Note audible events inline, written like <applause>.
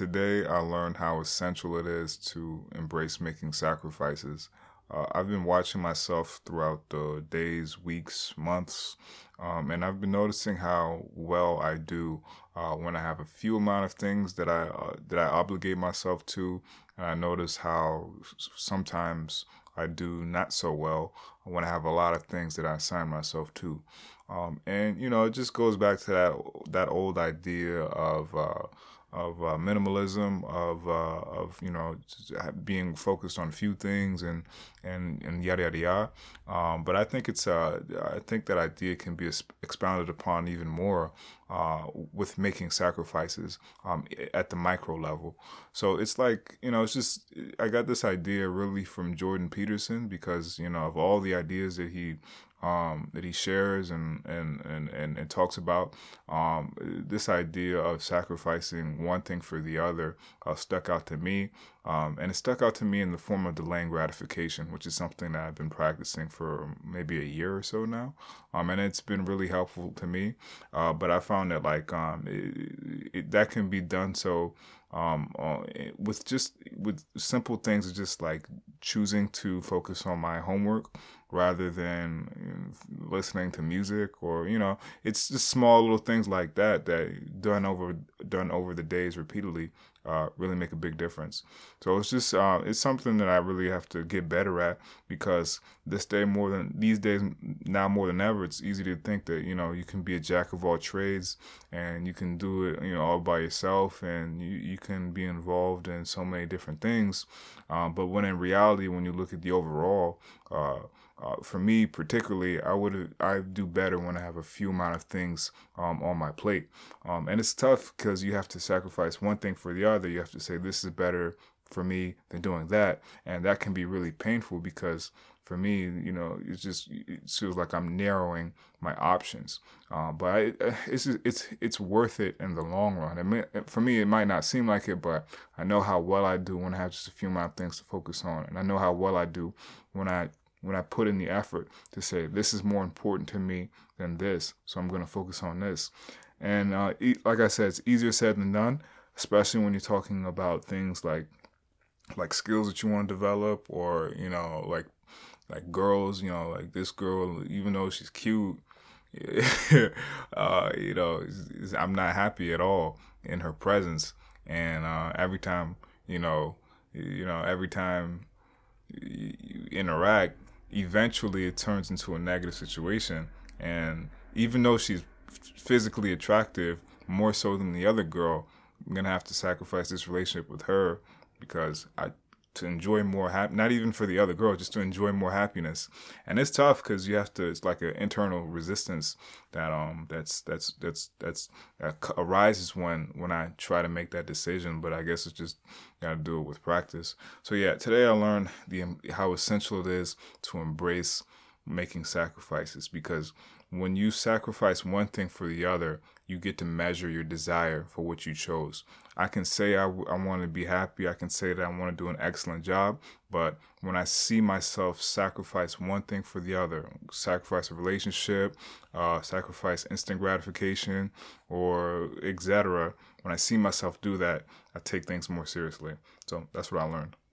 today I learned how essential it is to embrace making sacrifices. Uh, I've been watching myself throughout the days, weeks, months, um, and I've been noticing how well I do uh, when I have a few amount of things that I uh, that I obligate myself to, and I notice how sometimes I do not so well when to have a lot of things that I assign myself to. Um, and you know, it just goes back to that that old idea of uh, of uh, minimalism, of uh, of you know being focused on a few things and and and yada yada yada. Um, but I think it's uh, I think that idea can be expounded upon even more uh, with making sacrifices um, at the micro level. So it's like you know it's just I got this idea really from Jordan Peterson because you know of all the ideas that he um, that he shares and, and, and, and, and talks about. Um, this idea of sacrificing one thing for the other uh, stuck out to me. Um, and it stuck out to me in the form of delaying gratification, which is something that I've been practicing for maybe a year or so now. Um, and it's been really helpful to me. Uh, but I found that like um, it, it, that can be done so um, uh, with just with simple things, just like choosing to focus on my homework rather than listening to music or you know it's just small little things like that that done over done over the days repeatedly uh, really make a big difference so it's just uh, it's something that I really have to get better at because this day more than these days now more than ever it's easy to think that you know you can be a jack of all trades and you can do it you know all by yourself and you, you can be involved in so many different things um, but when in reality when you look at the overall uh, uh, for me particularly, I would I do better when I have a few amount of things um, on my plate, um, and it's tough because you have to sacrifice one thing for the other. You have to say this is better for me than doing that, and that can be really painful because for me, you know, it's just it feels like I'm narrowing my options. Uh, but I, it's it's it's worth it in the long run. I mean, for me, it might not seem like it, but I know how well I do when I have just a few of things to focus on, and I know how well I do when I when I put in the effort to say this is more important to me than this, so I'm going to focus on this. And uh, like I said, it's easier said than done, especially when you're talking about things like like skills that you want to develop, or you know, like like girls. You know, like this girl, even though she's cute, <laughs> uh, you know, I'm not happy at all in her presence. And uh, every time, you know, you know, every time you interact, eventually it turns into a negative situation. And even though she's physically attractive, more so than the other girl, I'm gonna have to sacrifice this relationship with her because I to enjoy more hap- not even for the other girl just to enjoy more happiness. And it's tough because you have to it's like an internal resistance that um that's that's that's that's that arises when when i try to make that decision but i guess it's just gotta do it with practice. So yeah today i learned the how essential it is to embrace making sacrifices because when you sacrifice one thing for the other, you get to measure your desire for what you chose. I can say I, I want to be happy. I can say that I want to do an excellent job. But when I see myself sacrifice one thing for the other, sacrifice a relationship, uh, sacrifice instant gratification, or etc., when I see myself do that, I take things more seriously. So that's what I learned.